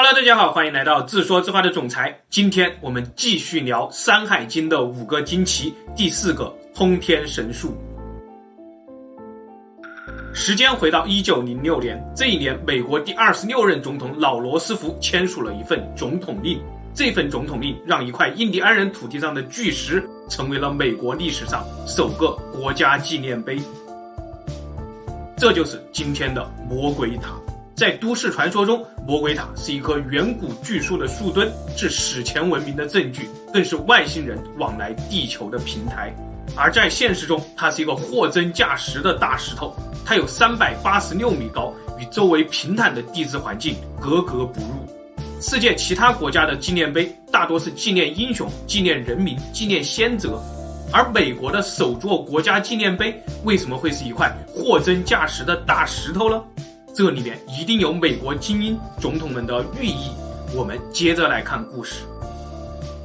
大家好，欢迎来到自说自话的总裁。今天我们继续聊《山海经》的五个惊奇，第四个通天神术。时间回到一九零六年，这一年，美国第二十六任总统老罗斯福签署了一份总统令。这份总统令让一块印第安人土地上的巨石成为了美国历史上首个国家纪念碑。这就是今天的魔鬼塔。在都市传说中，魔鬼塔是一颗远古巨树的树墩，是史前文明的证据，更是外星人往来地球的平台。而在现实中，它是一个货真价实的大石头，它有三百八十六米高，与周围平坦的地质环境格格不入。世界其他国家的纪念碑大多是纪念英雄、纪念人民、纪念先哲，而美国的首座国家纪念碑为什么会是一块货真价实的大石头呢？这里面一定有美国精英总统们的寓意。我们接着来看故事。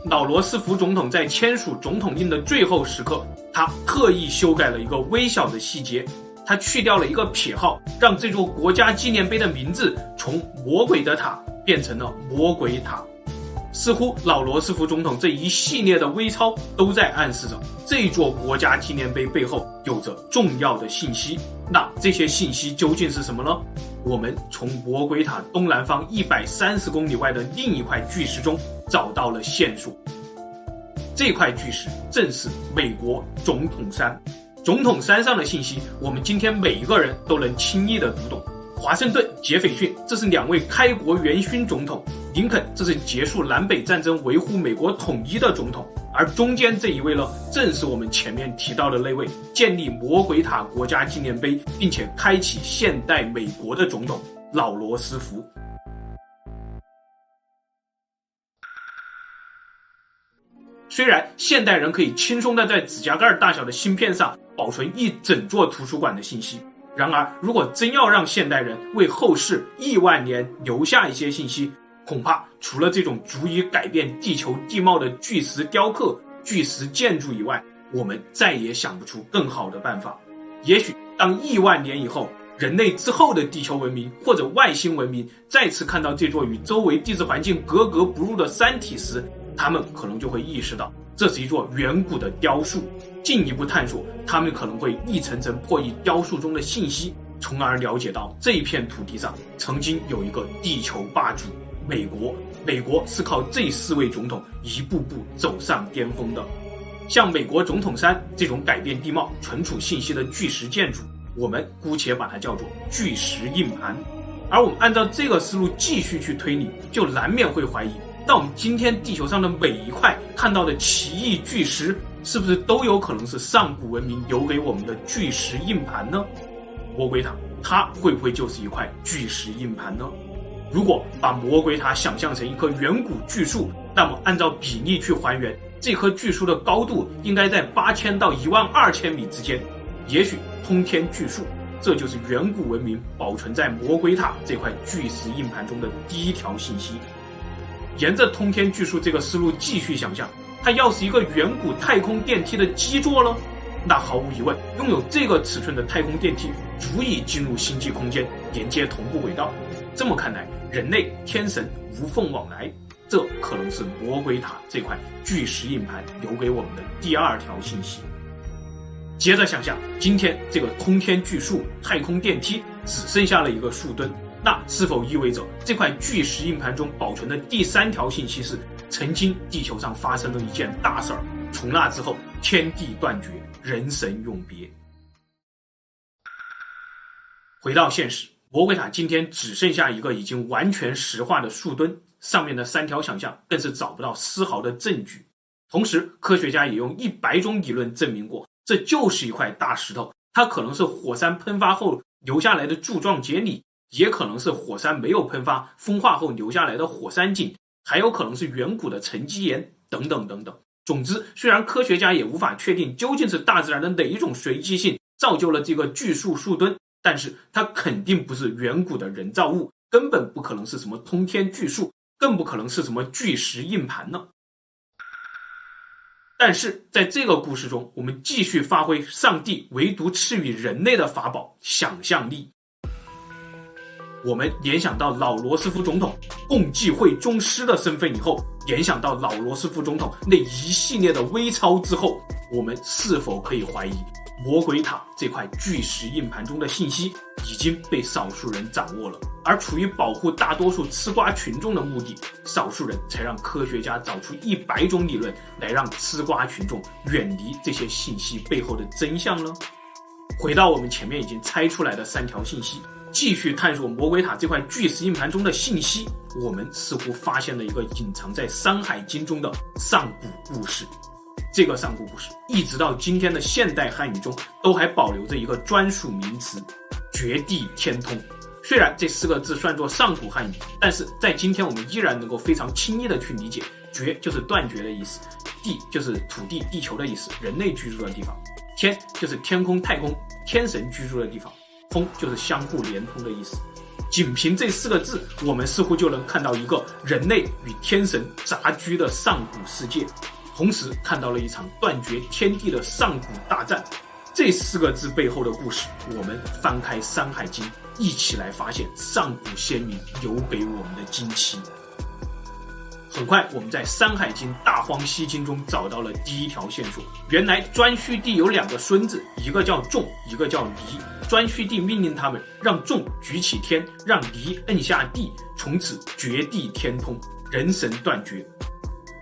老罗斯福总统在签署总统令的最后时刻，他特意修改了一个微小的细节，他去掉了一个撇号，让这座国家纪念碑的名字从“魔鬼的塔”变成了“魔鬼塔”。似乎老罗斯福总统这一系列的微操都在暗示着这座国家纪念碑背后有着重要的信息。那这些信息究竟是什么呢？我们从魔鬼塔东南方一百三十公里外的另一块巨石中找到了线索。这块巨石正是美国总统山。总统山上的信息，我们今天每一个人都能轻易地读懂。华盛顿、杰斐逊，这是两位开国元勋总统；林肯，这是结束南北战争、维护美国统一的总统；而中间这一位呢，正是我们前面提到的那位建立魔鬼塔国家纪念碑，并且开启现代美国的总统——老罗斯福。虽然现代人可以轻松地在指甲盖大小的芯片上保存一整座图书馆的信息。然而，如果真要让现代人为后世亿万年留下一些信息，恐怕除了这种足以改变地球地貌的巨石雕刻、巨石建筑以外，我们再也想不出更好的办法。也许，当亿万年以后，人类之后的地球文明或者外星文明再次看到这座与周围地质环境格格不入的山体时，他们可能就会意识到，这是一座远古的雕塑。进一步探索，他们可能会一层层破译雕塑中的信息，从而了解到这片土地上曾经有一个地球霸主——美国。美国是靠这四位总统一步步走上巅峰的。像美国总统山这种改变地貌、存储信息的巨石建筑，我们姑且把它叫做巨石硬盘。而我们按照这个思路继续去推理，就难免会怀疑：那我们今天地球上的每一块看到的奇异巨石，是不是都有可能是上古文明留给我们的巨石硬盘呢？魔鬼塔它会不会就是一块巨石硬盘呢？如果把魔鬼塔想象成一棵远古巨树，那么按照比例去还原，这棵巨树的高度应该在八千到一万二千米之间。也许通天巨树，这就是远古文明保存在魔鬼塔这块巨石硬盘中的第一条信息。沿着通天巨树这个思路继续想象。它要是一个远古太空电梯的基座呢？那毫无疑问，拥有这个尺寸的太空电梯足以进入星际空间，连接同步轨道。这么看来，人类天神无缝往来，这可能是魔鬼塔这块巨石硬盘留给我们的第二条信息。接着想想，今天这个通天巨树太空电梯只剩下了一个树墩，那是否意味着这块巨石硬盘中保存的第三条信息是？曾经地球上发生了一件大事儿，从那之后天地断绝，人神永别。回到现实，魔鬼塔今天只剩下一个已经完全石化的树墩，上面的三条想象更是找不到丝毫的证据。同时，科学家也用一百种理论证明过，这就是一块大石头，它可能是火山喷发后留下来的柱状节理，也可能是火山没有喷发风化后留下来的火山井。还有可能是远古的沉积岩等等等等。总之，虽然科学家也无法确定究竟是大自然的哪一种随机性造就了这个巨树树墩，但是它肯定不是远古的人造物，根本不可能是什么通天巨树，更不可能是什么巨石硬盘呢。但是在这个故事中，我们继续发挥上帝唯独赐予人类的法宝——想象力。我们联想到老罗斯福总统共济会宗师的身份以后，联想到老罗斯福总统那一系列的微操之后，我们是否可以怀疑魔鬼塔这块巨石硬盘中的信息已经被少数人掌握了？而出于保护大多数吃瓜群众的目的，少数人才让科学家找出一百种理论来让吃瓜群众远离这些信息背后的真相呢？回到我们前面已经猜出来的三条信息。继续探索魔鬼塔这块巨石硬盘中的信息，我们似乎发现了一个隐藏在《山海经》中的上古故事。这个上古故事一直到今天的现代汉语中都还保留着一个专属名词“绝地天通”。虽然这四个字算作上古汉语，但是在今天我们依然能够非常轻易的去理解。绝就是断绝的意思，地就是土地、地球的意思，人类居住的地方；天就是天空、太空、天神居住的地方。通就是相互连通的意思，仅凭这四个字，我们似乎就能看到一个人类与天神杂居的上古世界，同时看到了一场断绝天地的上古大战。这四个字背后的故事，我们翻开《山海经》，一起来发现上古先民留给我们的惊奇。很快，我们在《山海经·大荒西经》中找到了第一条线索。原来颛顼帝有两个孙子，一个叫仲，一个叫离。颛顼帝命令他们让仲举起天，让离摁下地，从此绝地天通，人神断绝。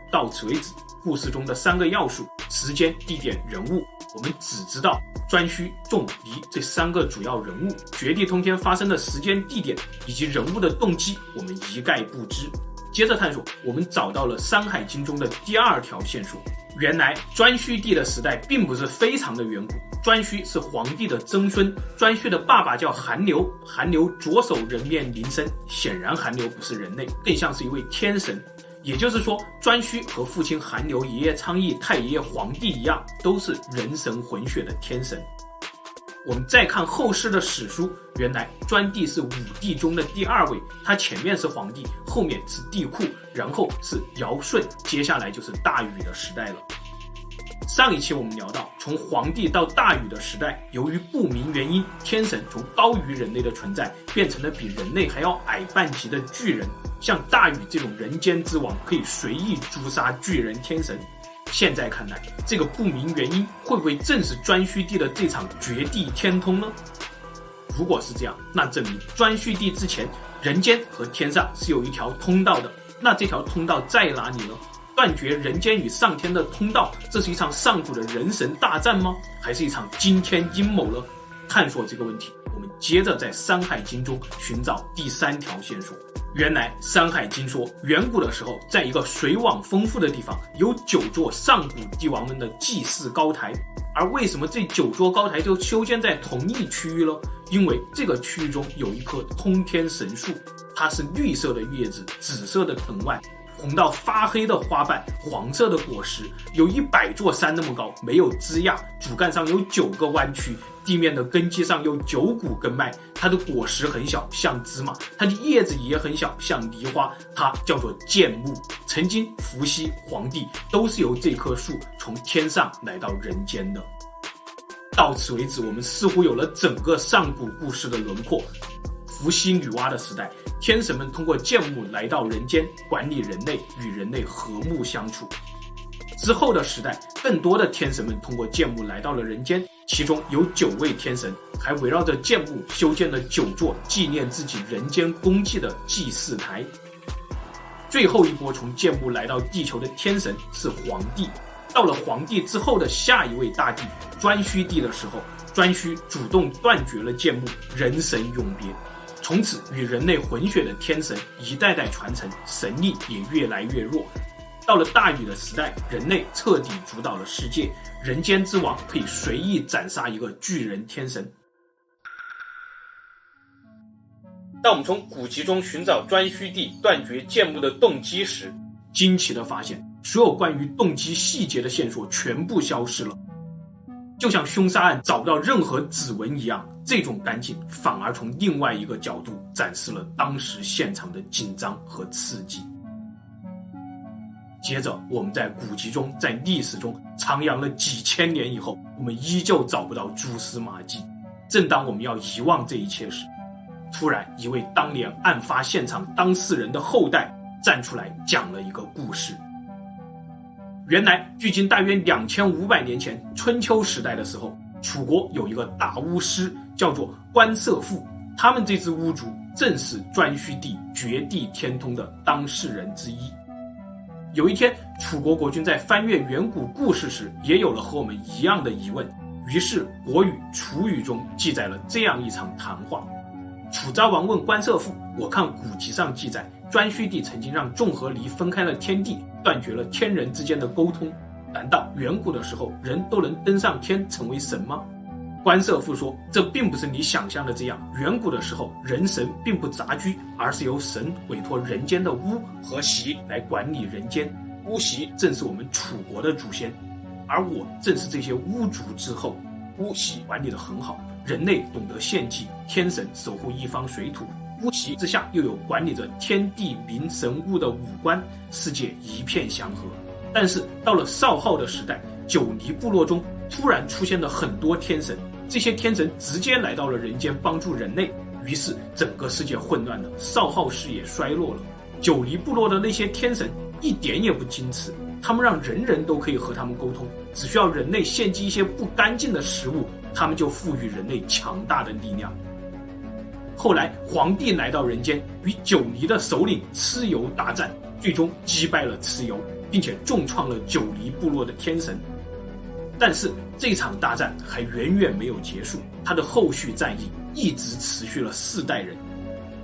到此为止，故事中的三个要素：时间、地点、人物，我们只知道颛顼、仲、尼这三个主要人物。绝地通天发生的时间、地点以及人物的动机，我们一概不知。接着探索，我们找到了《山海经》中的第二条线索。原来颛顼帝的时代并不是非常的远古，颛顼是黄帝的曾孙，颛顼的爸爸叫韩流，韩流左手人面麟身，显然韩流不是人类，更像是一位天神。也就是说，颛顼和父亲韩流、爷爷昌邑、太爷爷黄帝一样，都是人神混血的天神。我们再看后世的史书，原来颛帝是五帝中的第二位，他前面是黄帝，后面是帝喾，然后是尧舜，接下来就是大禹的时代了。上一期我们聊到，从黄帝到大禹的时代，由于不明原因，天神从高于人类的存在，变成了比人类还要矮半级的巨人，像大禹这种人间之王，可以随意诛杀巨人天神。现在看来，这个不明原因会不会正是颛顼帝的这场绝地天通呢？如果是这样，那证明颛顼帝之前人间和天上是有一条通道的。那这条通道在哪里呢？断绝人间与上天的通道，这是一场上古的人神大战吗？还是一场惊天阴谋呢？探索这个问题，我们接着在《山海经》中寻找第三条线索。原来《山海经》说，远古的时候，在一个水网丰富的地方，有九座上古帝王们的祭祀高台。而为什么这九座高台就修建在同一区域呢？因为这个区域中有一棵通天神树，它是绿色的叶子，紫色的藤蔓。红到发黑的花瓣，黄色的果实，有一百座山那么高，没有枝桠，主干上有九个弯曲，地面的根基上有九股根脉。它的果实很小，像芝麻；它的叶子也很小，像梨花。它叫做建木。曾经伏羲、黄帝都是由这棵树从天上来到人间的。到此为止，我们似乎有了整个上古故事的轮廓。伏羲、女娲的时代，天神们通过建木来到人间，管理人类，与人类和睦相处。之后的时代，更多的天神们通过建木来到了人间，其中有九位天神，还围绕着建木修建了九座纪念自己人间功绩的祭祀台。最后一波从建木来到地球的天神是黄帝。到了黄帝之后的下一位大帝颛顼帝的时候，颛顼主动断绝了建木，人神永别。从此与人类混血的天神一代代传承，神力也越来越弱。到了大禹的时代，人类彻底主导了世界，人间之王可以随意斩杀一个巨人天神。当我们从古籍中寻找颛顼帝断绝建木的动机时，惊奇的发现，所有关于动机细节的线索全部消失了。就像凶杀案找不到任何指纹一样，这种干净反而从另外一个角度展示了当时现场的紧张和刺激。接着，我们在古籍中，在历史中徜徉了几千年以后，我们依旧找不到蛛丝马迹。正当我们要遗忘这一切时，突然一位当年案发现场当事人的后代站出来讲了一个故事。原来，距今大约两千五百年前，春秋时代的时候，楚国有一个大巫师，叫做关射父。他们这支巫族正是颛顼帝绝地天通的当事人之一。有一天，楚国国君在翻阅远古故事时，也有了和我们一样的疑问。于是，国语《楚语》中记载了这样一场谈话：楚昭王问关射父：“我看古籍上记载，颛顼帝曾经让众和离分开了天地。”断绝了天人之间的沟通，难道远古的时候人都能登上天成为神吗？关射父说，这并不是你想象的这样。远古的时候，人神并不杂居，而是由神委托人间的巫和习来管理人间。巫习正是我们楚国的祖先，而我正是这些巫族之后。巫习管理得很好，人类懂得献祭，天神守护一方水土。巫习之下，又有管理着天地民神物的五官，世界一片祥和。但是到了少昊的时代，九黎部落中突然出现了很多天神，这些天神直接来到了人间帮助人类，于是整个世界混乱了，少昊氏也衰落了。九黎部落的那些天神一点也不矜持，他们让人人都可以和他们沟通，只需要人类献祭一些不干净的食物，他们就赋予人类强大的力量。后来，黄帝来到人间，与九黎的首领蚩尤大战，最终击败了蚩尤，并且重创了九黎部落的天神。但是这场大战还远远没有结束，他的后续战役一直持续了四代人，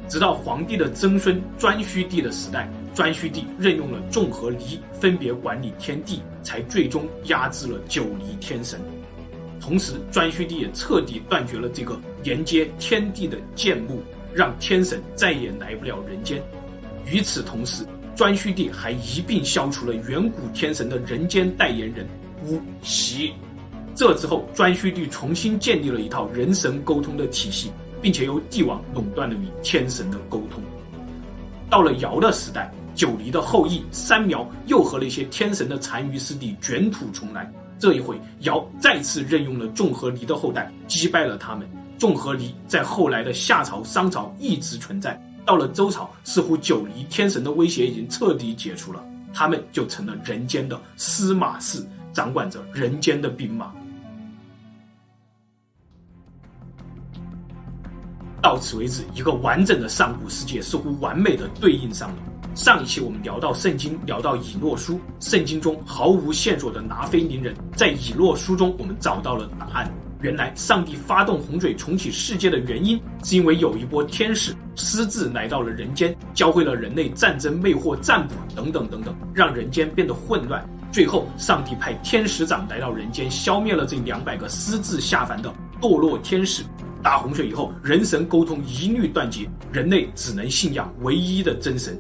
直到黄帝的曾孙颛顼帝的时代，颛顼帝任用了众和黎分别管理天地，才最终压制了九黎天神。同时，颛顼帝也彻底断绝了这个连接天地的建木，让天神再也来不了人间。与此同时，颛顼帝还一并消除了远古天神的人间代言人巫习。这之后，颛顼帝重新建立了一套人神沟通的体系，并且由帝王垄断了与天神的沟通。到了尧的时代，九黎的后裔三苗又和那些天神的残余势力卷土重来。这一回，尧再次任用了众和离的后代，击败了他们。众和离在后来的夏朝、商朝一直存在，到了周朝，似乎九黎天神的威胁已经彻底解除了，他们就成了人间的司马氏，掌管着人间的兵马。到此为止，一个完整的上古世界似乎完美的对应上了。上一期我们聊到圣经，聊到以诺书，圣经中毫无线索的拿非宁人，在以诺书中我们找到了答案。原来上帝发动洪水重启世界的原因，是因为有一波天使私自来到了人间，教会了人类战争、魅惑、占卜等等等等，让人间变得混乱。最后，上帝派天使长来到人间，消灭了这两百个私自下凡的堕落天使。大洪水以后，人神沟通一律断绝，人类只能信仰唯一的真神。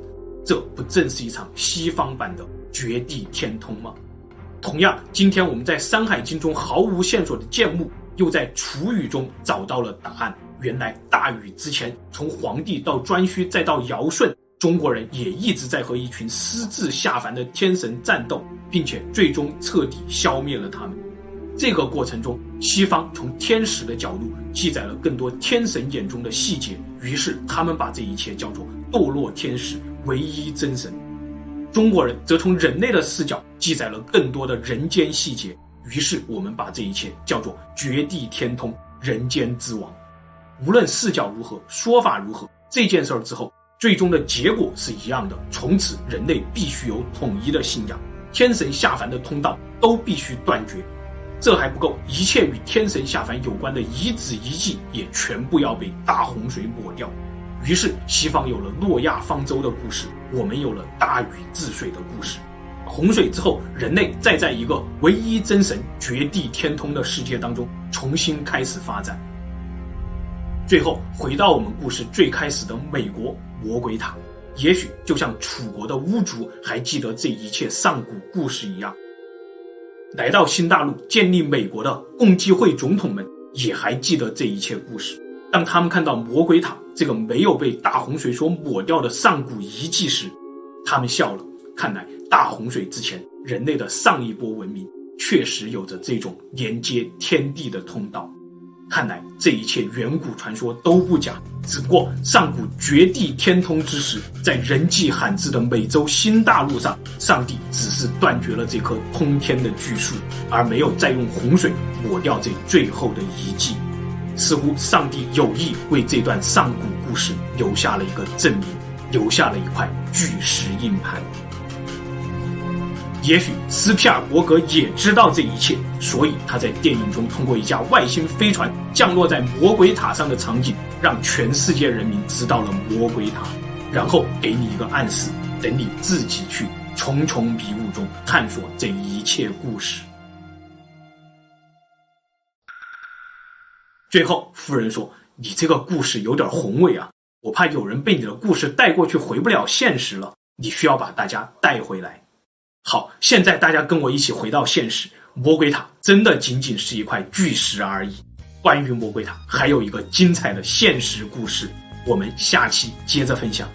这不正是一场西方版的绝地天通吗？同样，今天我们在《山海经》中毫无线索的建木，又在《楚语》中找到了答案。原来大禹之前，从黄帝到颛顼再到尧舜，中国人也一直在和一群私自下凡的天神战斗，并且最终彻底消灭了他们。这个过程中，西方从天使的角度记载了更多天神眼中的细节，于是他们把这一切叫做堕落天使。唯一真神，中国人则从人类的视角记载了更多的人间细节。于是我们把这一切叫做绝地天通，人间之王。无论视角如何，说法如何，这件事儿之后，最终的结果是一样的。从此，人类必须有统一的信仰，天神下凡的通道都必须断绝。这还不够，一切与天神下凡有关的遗址遗迹也全部要被大洪水抹掉。于是，西方有了诺亚方舟的故事，我们有了大禹治水的故事。洪水之后，人类再在一个唯一真神、绝地天通的世界当中重新开始发展。最后，回到我们故事最开始的美国魔鬼塔，也许就像楚国的巫族还记得这一切上古故事一样，来到新大陆建立美国的共济会总统们也还记得这一切故事。当他们看到魔鬼塔这个没有被大洪水所抹掉的上古遗迹时，他们笑了。看来大洪水之前，人类的上一波文明确实有着这种连接天地的通道。看来这一切远古传说都不假，只不过上古绝地天通之时，在人迹罕至的美洲新大陆上，上帝只是断绝了这棵通天的巨树，而没有再用洪水抹掉这最后的遗迹。似乎上帝有意为这段上古故事留下了一个证明，留下了一块巨石硬盘。也许斯皮尔伯格也知道这一切，所以他在电影中通过一架外星飞船降落在魔鬼塔上的场景，让全世界人民知道了魔鬼塔，然后给你一个暗示，等你自己去重重迷雾中探索这一切故事。最后，夫人说：“你这个故事有点宏伟啊，我怕有人被你的故事带过去回不了现实了，你需要把大家带回来。”好，现在大家跟我一起回到现实，魔鬼塔真的仅仅是一块巨石而已。关于魔鬼塔，还有一个精彩的现实故事，我们下期接着分享。